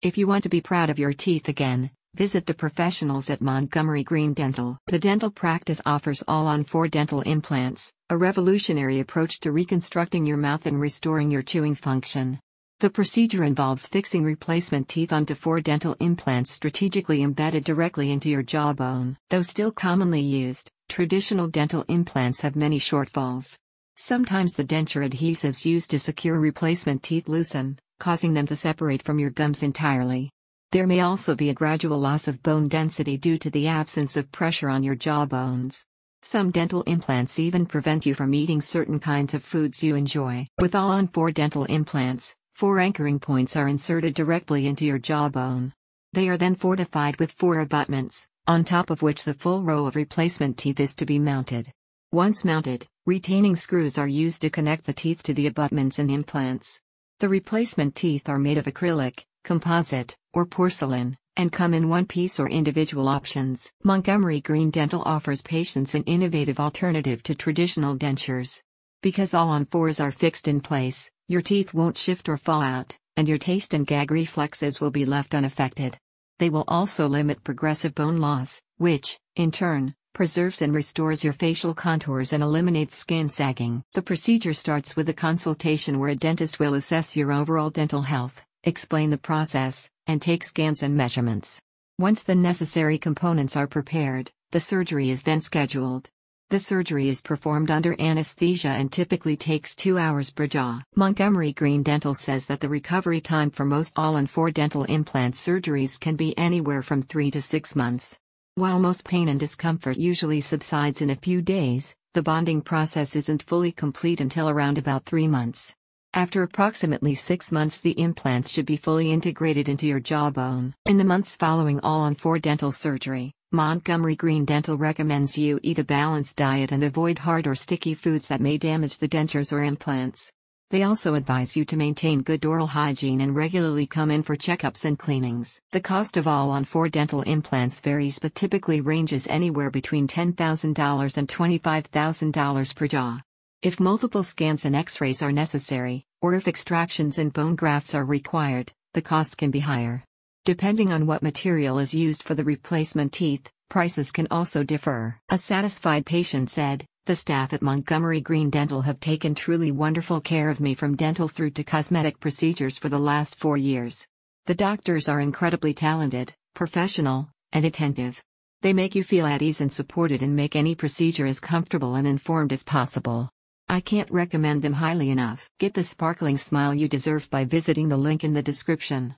If you want to be proud of your teeth again, visit the professionals at Montgomery Green Dental. The dental practice offers all on four dental implants, a revolutionary approach to reconstructing your mouth and restoring your chewing function. The procedure involves fixing replacement teeth onto four dental implants strategically embedded directly into your jawbone. Though still commonly used, traditional dental implants have many shortfalls. Sometimes the denture adhesives used to secure replacement teeth loosen, causing them to separate from your gums entirely. There may also be a gradual loss of bone density due to the absence of pressure on your jawbones. Some dental implants even prevent you from eating certain kinds of foods you enjoy. With all on four dental implants, four anchoring points are inserted directly into your jawbone. They are then fortified with four abutments, on top of which the full row of replacement teeth is to be mounted. Once mounted, retaining screws are used to connect the teeth to the abutments and implants. The replacement teeth are made of acrylic, composite, or porcelain, and come in one piece or individual options. Montgomery Green Dental offers patients an innovative alternative to traditional dentures. Because all on fours are fixed in place, your teeth won't shift or fall out, and your taste and gag reflexes will be left unaffected. They will also limit progressive bone loss, which, in turn, preserves and restores your facial contours and eliminates skin sagging. The procedure starts with a consultation where a dentist will assess your overall dental health, explain the process, and take scans and measurements. Once the necessary components are prepared, the surgery is then scheduled. The surgery is performed under anesthesia and typically takes two hours per jaw. Montgomery Green Dental says that the recovery time for most all on four dental implant surgeries can be anywhere from three to six months. While most pain and discomfort usually subsides in a few days, the bonding process isn't fully complete until around about three months. After approximately six months, the implants should be fully integrated into your jawbone. In the months following all on four dental surgery, Montgomery Green Dental recommends you eat a balanced diet and avoid hard or sticky foods that may damage the dentures or implants. They also advise you to maintain good oral hygiene and regularly come in for checkups and cleanings. The cost of all on four dental implants varies but typically ranges anywhere between $10,000 and $25,000 per jaw. If multiple scans and x rays are necessary, or if extractions and bone grafts are required, the cost can be higher. Depending on what material is used for the replacement teeth, prices can also differ. A satisfied patient said, the staff at Montgomery Green Dental have taken truly wonderful care of me from dental through to cosmetic procedures for the last four years. The doctors are incredibly talented, professional, and attentive. They make you feel at ease and supported and make any procedure as comfortable and informed as possible. I can't recommend them highly enough. Get the sparkling smile you deserve by visiting the link in the description.